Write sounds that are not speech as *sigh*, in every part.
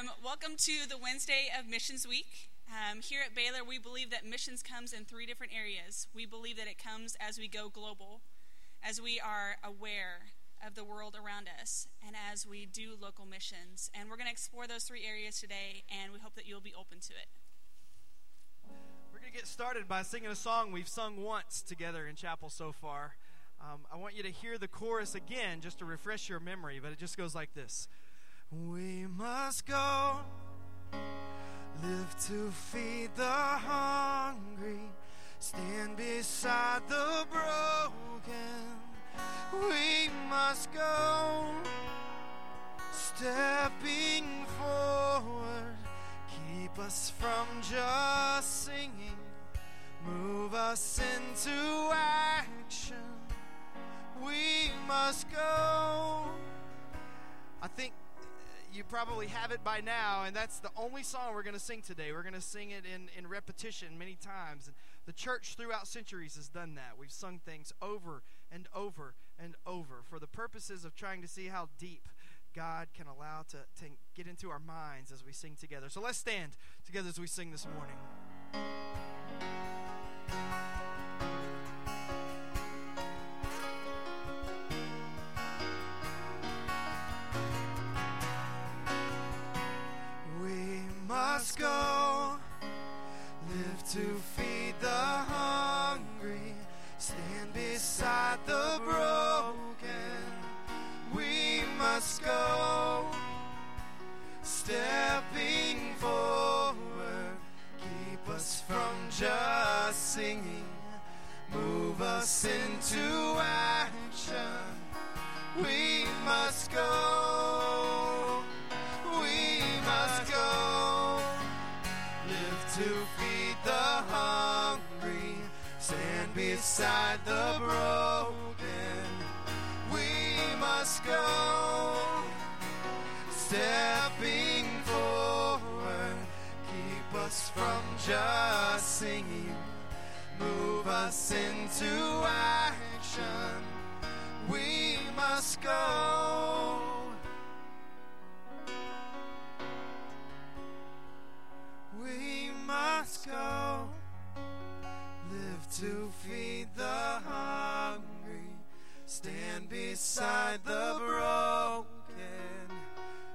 Um, welcome to the Wednesday of Missions Week. Um, here at Baylor, we believe that missions comes in three different areas. We believe that it comes as we go global, as we are aware of the world around us, and as we do local missions. And we're going to explore those three areas today, and we hope that you'll be open to it. We're going to get started by singing a song we've sung once together in chapel so far. Um, I want you to hear the chorus again just to refresh your memory, but it just goes like this. We must go, live to feed the hungry, stand beside the broken. We must go, stepping forward, keep us from just singing, move us into action. We must go. I think you probably have it by now, and that's the only song we're going to sing today. We're going to sing it in, in repetition many times. And the church throughout centuries has done that. We've sung things over and over and over for the purposes of trying to see how deep God can allow to, to get into our minds as we sing together. So let's stand together as we sing this morning. Must go. Live to feed the hungry, stand beside the broken. We must go. Stepping forward, keep us from just singing, move us into action. We must go. Beside the broken. We must go, stepping forward, keep us from just singing, move us into action. We must go. We must go. To feed the hungry. Stand beside the broken.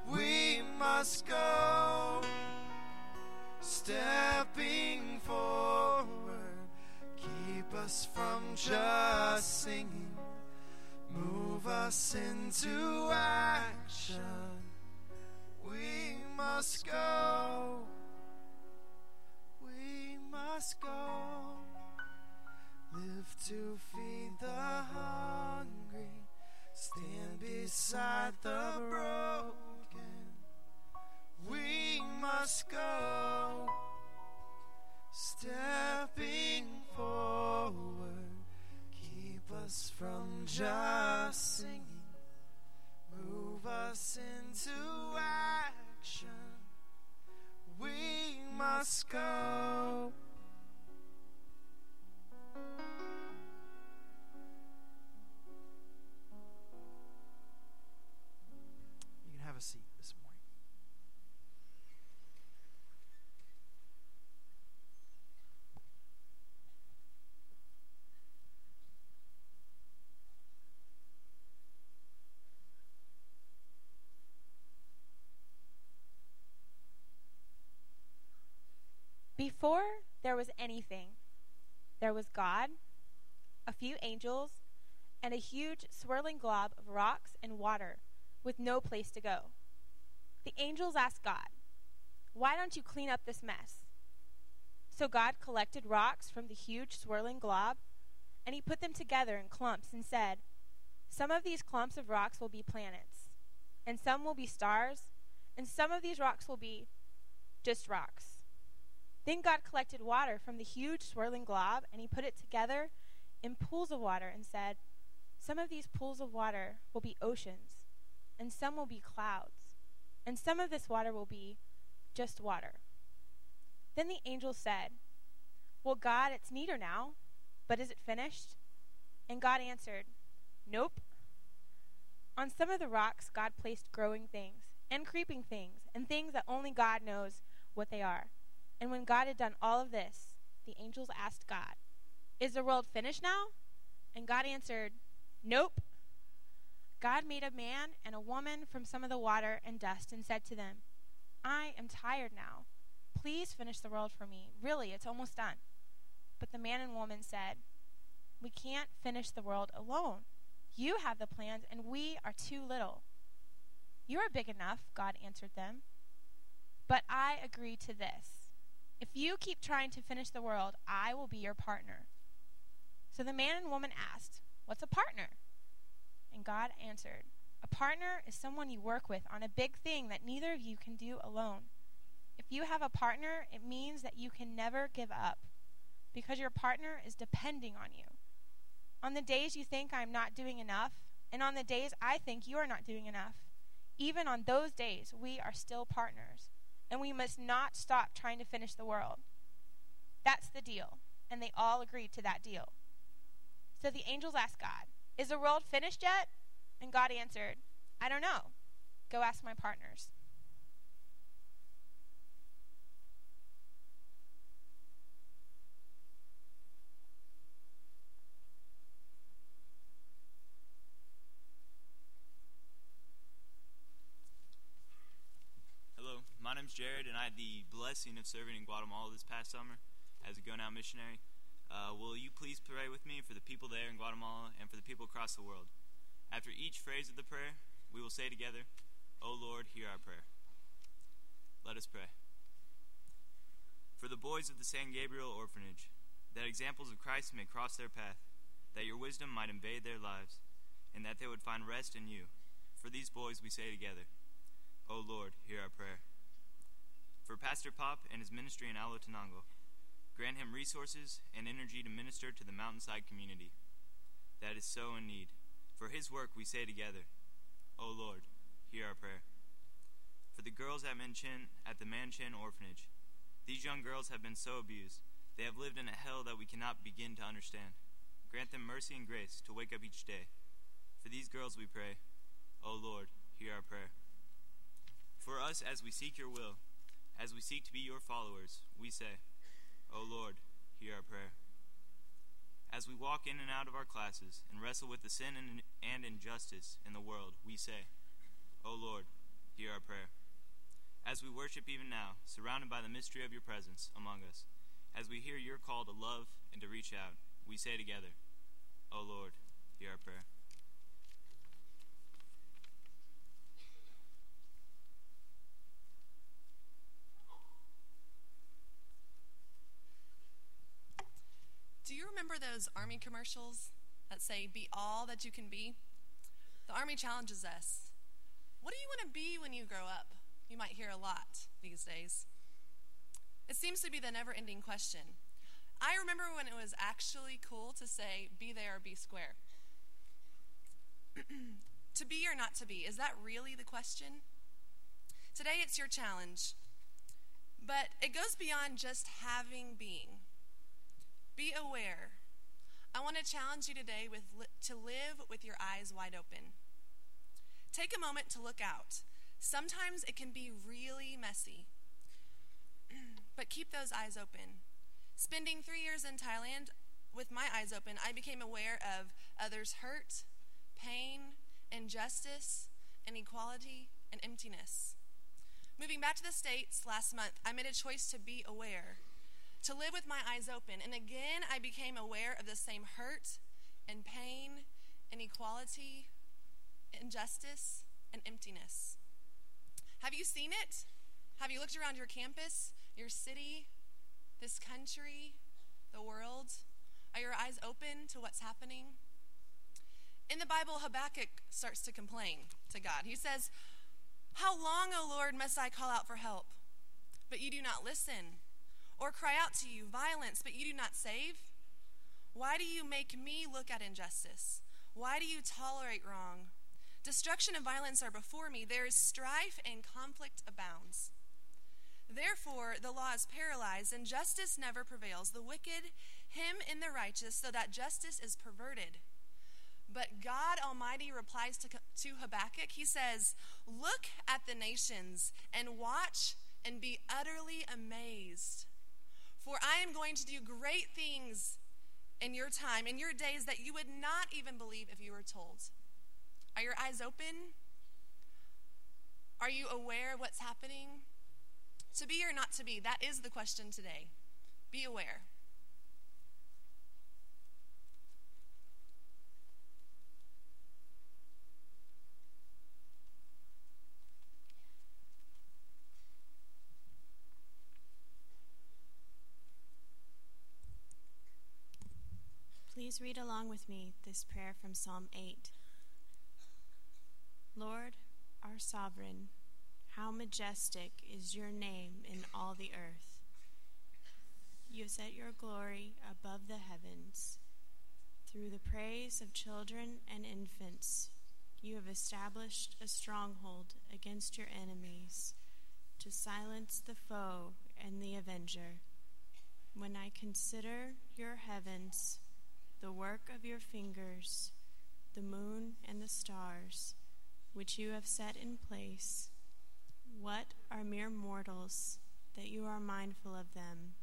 We must go. Stepping forward. Keep us from just singing. Move us into action. We must go We must go. Live to feed the hungry. Stand beside the broken. We must go. Stepping forward. Keep us from just singing. Move us into action. We must go. Before there was anything, there was God, a few angels, and a huge swirling glob of rocks and water with no place to go. The angels asked God, Why don't you clean up this mess? So God collected rocks from the huge swirling glob, and he put them together in clumps and said, Some of these clumps of rocks will be planets, and some will be stars, and some of these rocks will be just rocks. Then God collected water from the huge swirling glob, and he put it together in pools of water and said, Some of these pools of water will be oceans, and some will be clouds, and some of this water will be just water. Then the angel said, Well, God, it's neater now, but is it finished? And God answered, Nope. On some of the rocks, God placed growing things, and creeping things, and things that only God knows what they are. And when God had done all of this, the angels asked God, Is the world finished now? And God answered, Nope. God made a man and a woman from some of the water and dust and said to them, I am tired now. Please finish the world for me. Really, it's almost done. But the man and woman said, We can't finish the world alone. You have the plans, and we are too little. You are big enough, God answered them. But I agree to this. If you keep trying to finish the world, I will be your partner. So the man and woman asked, What's a partner? And God answered, A partner is someone you work with on a big thing that neither of you can do alone. If you have a partner, it means that you can never give up because your partner is depending on you. On the days you think I'm not doing enough, and on the days I think you are not doing enough, even on those days, we are still partners, and we must not stop trying to finish the world. That's the deal, and they all agreed to that deal. So the angels asked God, Is the world finished yet? And God answered, I don't know. Go ask my partners. Hello, my name's Jared, and I had the blessing of serving in Guatemala this past summer as a Go Now missionary. Uh, will you please pray with me for the people there in Guatemala and for the people across the world? After each phrase of the prayer, we will say together, O Lord, hear our prayer. Let us pray. For the boys of the San Gabriel Orphanage, that examples of Christ may cross their path, that your wisdom might invade their lives, and that they would find rest in you. For these boys we say together, O Lord, hear our prayer. For Pastor Pop and his ministry in Alotenango, grant him resources and energy to minister to the mountainside community that is so in need. For his work we say together, O Lord, hear our prayer. For the girls at Manchin at the Manchin orphanage, these young girls have been so abused. They have lived in a hell that we cannot begin to understand. Grant them mercy and grace to wake up each day. For these girls we pray, O Lord, hear our prayer. For us as we seek your will, as we seek to be your followers, we say, O Lord, hear our prayer. As we walk in and out of our classes and wrestle with the sin and, and injustice in the world, we say, O Lord, hear our prayer. As we worship even now, surrounded by the mystery of your presence among us, as we hear your call to love and to reach out, we say together, O Lord, hear our prayer. Do you remember those Army commercials that say, be all that you can be? The Army challenges us. What do you want to be when you grow up? You might hear a lot these days. It seems to be the never ending question. I remember when it was actually cool to say, be there or be square. *clears throat* to be or not to be, is that really the question? Today it's your challenge. But it goes beyond just having being. Be aware. I want to challenge you today with to live with your eyes wide open. Take a moment to look out. Sometimes it can be really messy, *clears throat* but keep those eyes open. Spending three years in Thailand with my eyes open, I became aware of others' hurt, pain, injustice, inequality, and emptiness. Moving back to the States last month, I made a choice to be aware to live with my eyes open. And again, I became aware of the same hurt and pain, inequality, injustice, and emptiness. Have you seen it? Have you looked around your campus, your city, this country, the world? Are your eyes open to what's happening? In the Bible, Habakkuk starts to complain to God. He says, How long, O Lord, must I call out for help? But you do not listen or cry out to you violence, but you do not save? Why do you make me look at injustice? Why do you tolerate wrong? Destruction and violence are before me. There is strife and conflict abounds. Therefore, the law is paralyzed, and justice never prevails. The wicked him in the righteous, so that justice is perverted. But God Almighty replies to, to Habakkuk, He says, Look at the nations and watch and be utterly amazed. For I am going to do great things in your time, in your days, that you would not even believe if you were told. Are your eyes open? Are you aware of what's happening? To be or not to be, that is the question today. Be aware. Please read along with me this prayer from Psalm 8. Lord, our sovereign, how majestic is your name in all the earth. You have set your glory above the heavens. Through the praise of children and infants, you have established a stronghold against your enemies to silence the foe and the avenger. When I consider your heavens, the work of your fingers, the moon and the stars, which you have set in place. What are mere mortals that you are mindful of them,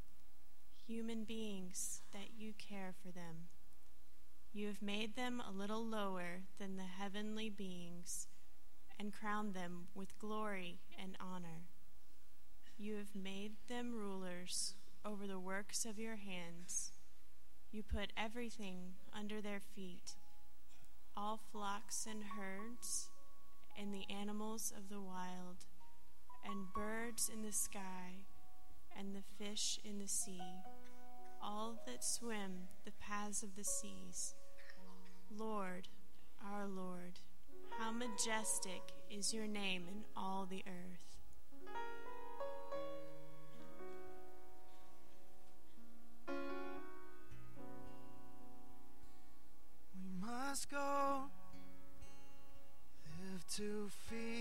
human beings that you care for them? You have made them a little lower than the heavenly beings and crowned them with glory and honor. You have made them rulers over the works of your hands. You put everything under their feet all flocks and herds, and the animals of the wild, and birds in the sky, and the fish in the sea, all that swim the paths of the seas. Lord, our Lord, how majestic is your name in all the earth. Live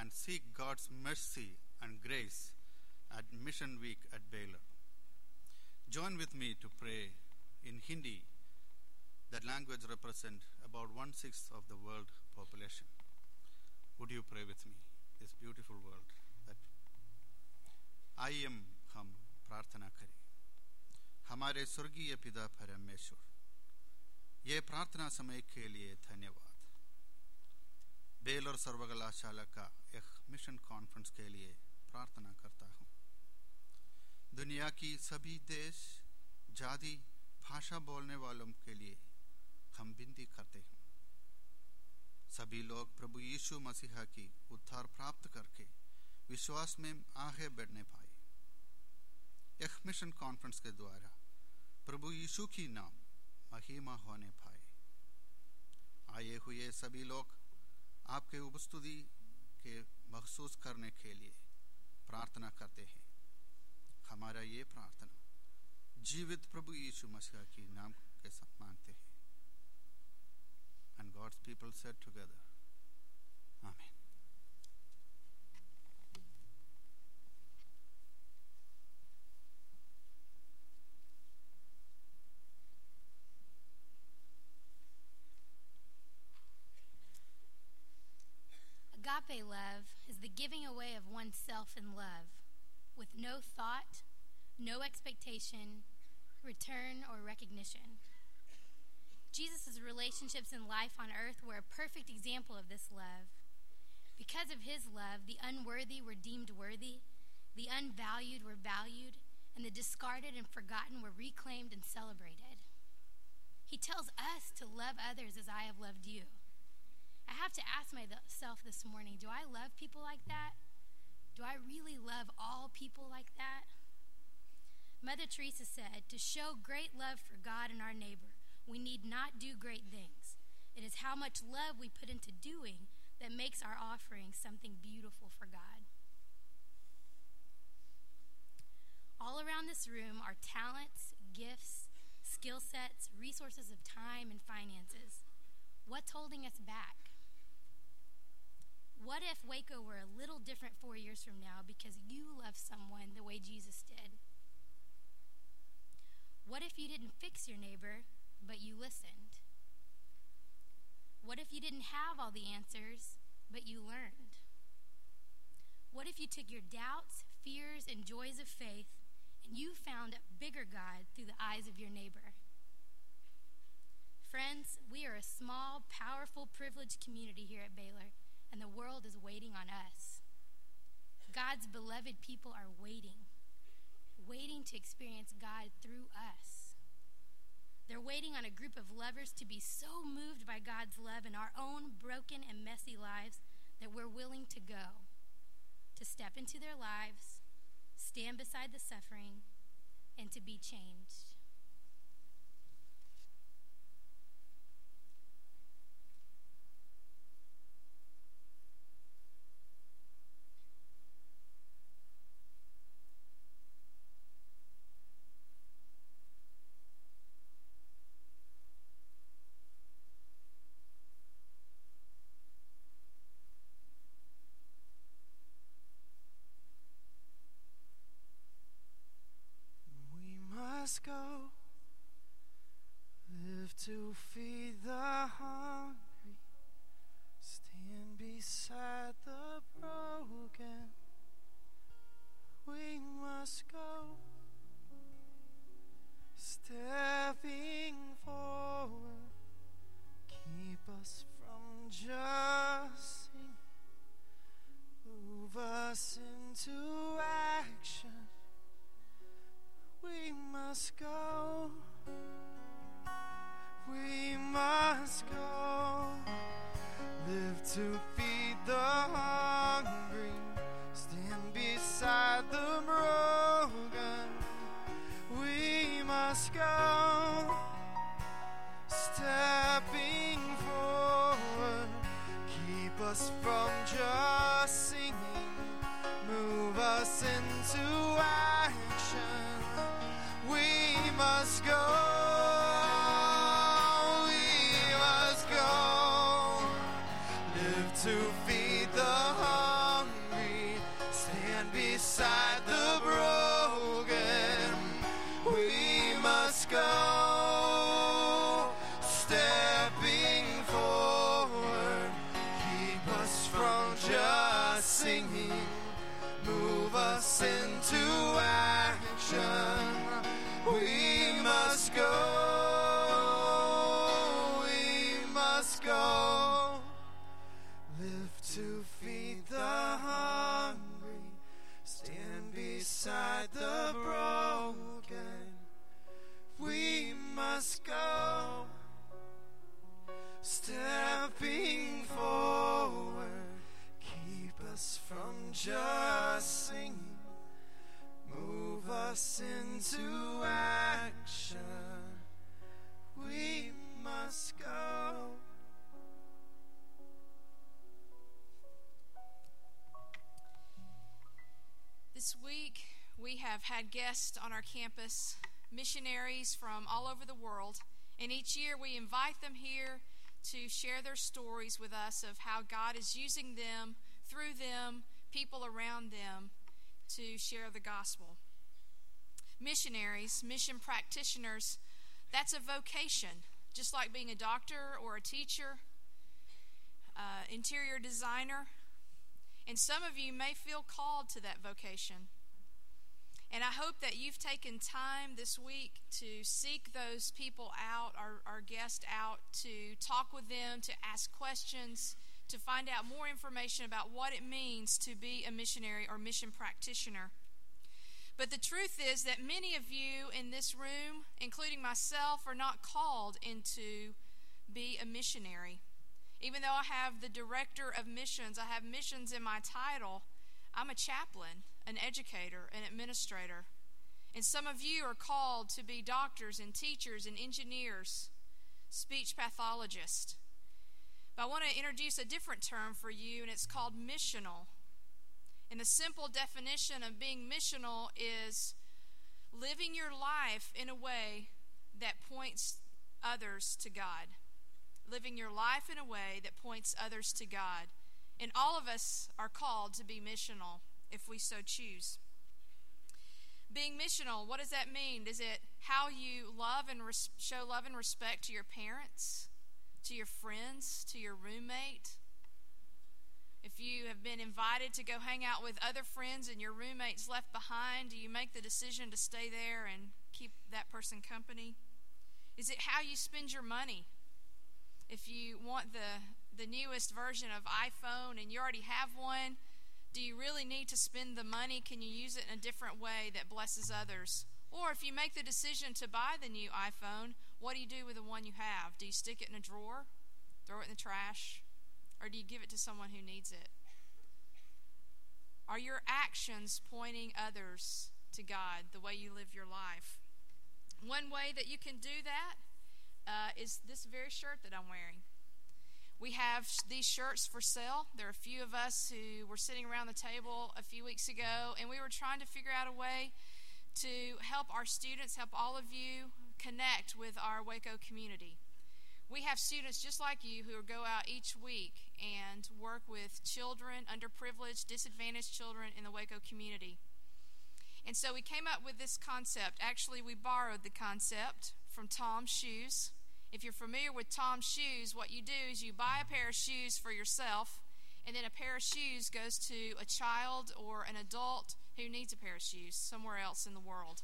and seek God's mercy and grace at Mission Week at Baylor. Join with me to pray in Hindi. That language represents about one sixth of the world population. Would you pray with me? This beautiful world that I am हम प्रार्थना करें हमारे स्वर्गीय पिता परमेश्वर ये प्रार्थना समय के लिए धन्यवाद बेलोर सर्वकलाशाला का एक मिशन कॉन्फ्रेंस के लिए प्रार्थना करता हूँ। दुनिया की सभी देश, जाति, भाषा बोलने वालों के लिए हम विनती करते हैं। सभी लोग प्रभु यीशु मसीहा की उद्धार प्राप्त करके विश्वास में आगे बढ़ने पाए। यह मिशन कॉन्फ्रेंस के द्वारा प्रभु यीशु की नाम महिमा होने पाए। आए हुए सभी लोग आपके उपस्तुति के महसूस करने के लिए प्रार्थना करते हैं हमारा ये प्रार्थना, जीवित प्रभु यीशु मसीहा की नाम के साथ मांगते हैं and God's people set together Amen. Agape love is the giving away of oneself in love, with no thought, no expectation, return, or recognition. Jesus' relationships in life on earth were a perfect example of this love. Because of his love, the unworthy were deemed worthy, the unvalued were valued, and the discarded and forgotten were reclaimed and celebrated. He tells us to love others as I have loved you. I have to ask myself this morning do I love people like that? Do I really love all people like that? Mother Teresa said, To show great love for God and our neighbor, we need not do great things. It is how much love we put into doing that makes our offering something beautiful for God. All around this room are talents, gifts, skill sets, resources of time, and finances. What's holding us back? What if Waco were a little different four years from now because you love someone the way Jesus did? What if you didn't fix your neighbor, but you listened? What if you didn't have all the answers, but you learned? What if you took your doubts, fears, and joys of faith and you found a bigger God through the eyes of your neighbor? Friends, we are a small, powerful, privileged community here at Baylor and the world is waiting on us. God's beloved people are waiting, waiting to experience God through us. They're waiting on a group of lovers to be so moved by God's love in our own broken and messy lives that we're willing to go, to step into their lives, stand beside the suffering, and to be changed. must go. Live to feed the us into beside the broken. We must go. Stepping forward. Keep us from just singing move us into action. We must go. This week, we have had guests on our campus, missionaries from all over the world, and each year we invite them here to share their stories with us of how God is using them, through them, people around them to share the gospel. Missionaries, mission practitioners, that's a vocation, just like being a doctor or a teacher, uh, interior designer. And some of you may feel called to that vocation. And I hope that you've taken time this week to seek those people out, our, our guests out, to talk with them, to ask questions, to find out more information about what it means to be a missionary or mission practitioner. But the truth is that many of you in this room, including myself, are not called into be a missionary. Even though I have the director of missions, I have missions in my title, I'm a chaplain an educator, an administrator. And some of you are called to be doctors and teachers and engineers, speech pathologists. But I want to introduce a different term for you, and it's called missional. And the simple definition of being missional is living your life in a way that points others to God. Living your life in a way that points others to God. And all of us are called to be missional if we so choose. Being missional, what does that mean? Is it how you love and res- show love and respect to your parents, to your friends, to your roommate? If you have been invited to go hang out with other friends and your roommate's left behind, do you make the decision to stay there and keep that person company? Is it how you spend your money? If you want the the newest version of iPhone and you already have one, do you really need to spend the money? Can you use it in a different way that blesses others? Or if you make the decision to buy the new iPhone, what do you do with the one you have? Do you stick it in a drawer, throw it in the trash, or do you give it to someone who needs it? Are your actions pointing others to God the way you live your life? One way that you can do that uh, is this very shirt that I'm wearing. We have these shirts for sale. There are a few of us who were sitting around the table a few weeks ago, and we were trying to figure out a way to help our students, help all of you connect with our Waco community. We have students just like you who go out each week and work with children, underprivileged, disadvantaged children in the Waco community. And so we came up with this concept. Actually, we borrowed the concept from Tom's Shoes. If you're familiar with Tom's shoes, what you do is you buy a pair of shoes for yourself, and then a pair of shoes goes to a child or an adult who needs a pair of shoes somewhere else in the world.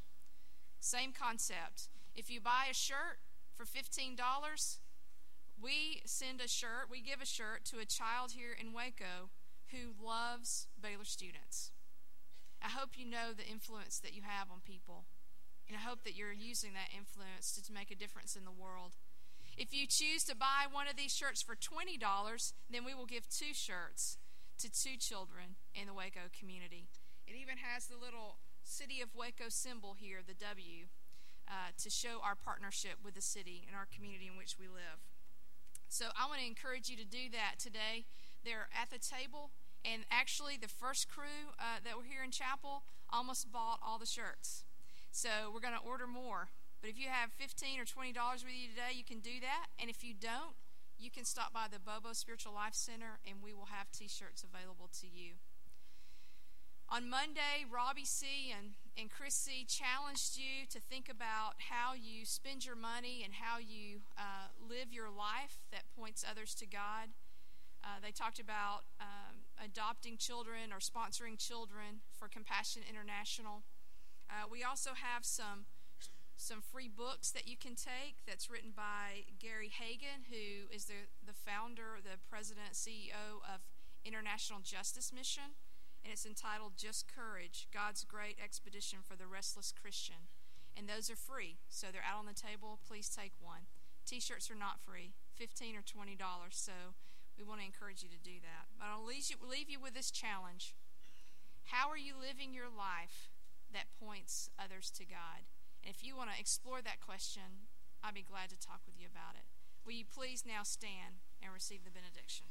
Same concept. If you buy a shirt for $15, we send a shirt, we give a shirt to a child here in Waco who loves Baylor students. I hope you know the influence that you have on people. And I hope that you're using that influence to, to make a difference in the world. If you choose to buy one of these shirts for $20, then we will give two shirts to two children in the Waco community. It even has the little City of Waco symbol here, the W, uh, to show our partnership with the city and our community in which we live. So I want to encourage you to do that today. They're at the table, and actually, the first crew uh, that were here in chapel almost bought all the shirts. So we're going to order more. But if you have 15 or 20 dollars with you today, you can do that. And if you don't, you can stop by the Bobo Spiritual Life Center and we will have t-shirts available to you. On Monday, Robbie Seay and, and Chris Seay challenged you to think about how you spend your money and how you uh, live your life that points others to God. Uh, they talked about um, adopting children or sponsoring children for Compassion International. Uh, we also have some some free books that you can take that's written by Gary Haugen, who is the, the founder, the president, CEO of International Justice Mission. And it's entitled Just Courage God's Great Expedition for the Restless Christian. And those are free, so they're out on the table. Please take one. T shirts are not free, 15 or $20, so we want to encourage you to do that. But I'll leave you, leave you with this challenge How are you living your life that points others to God? If you want to explore that question, I'd be glad to talk with you about it. Will you please now stand and receive the benediction?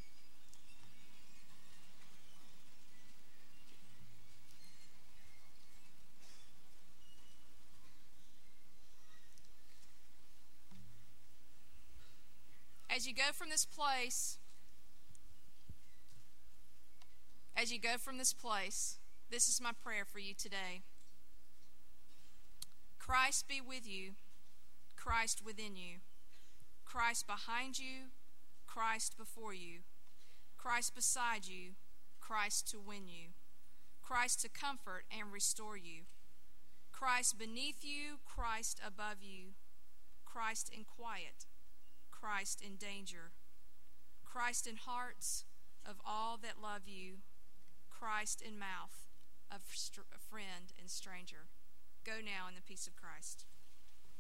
As you go from this place, as you go from this place, this is my prayer for you today. Christ be with you, Christ within you, Christ behind you, Christ before you, Christ beside you, Christ to win you, Christ to comfort and restore you, Christ beneath you, Christ above you, Christ in quiet, Christ in danger, Christ in hearts of all that love you, Christ in mouth of friend and stranger. Go now in the peace of Christ.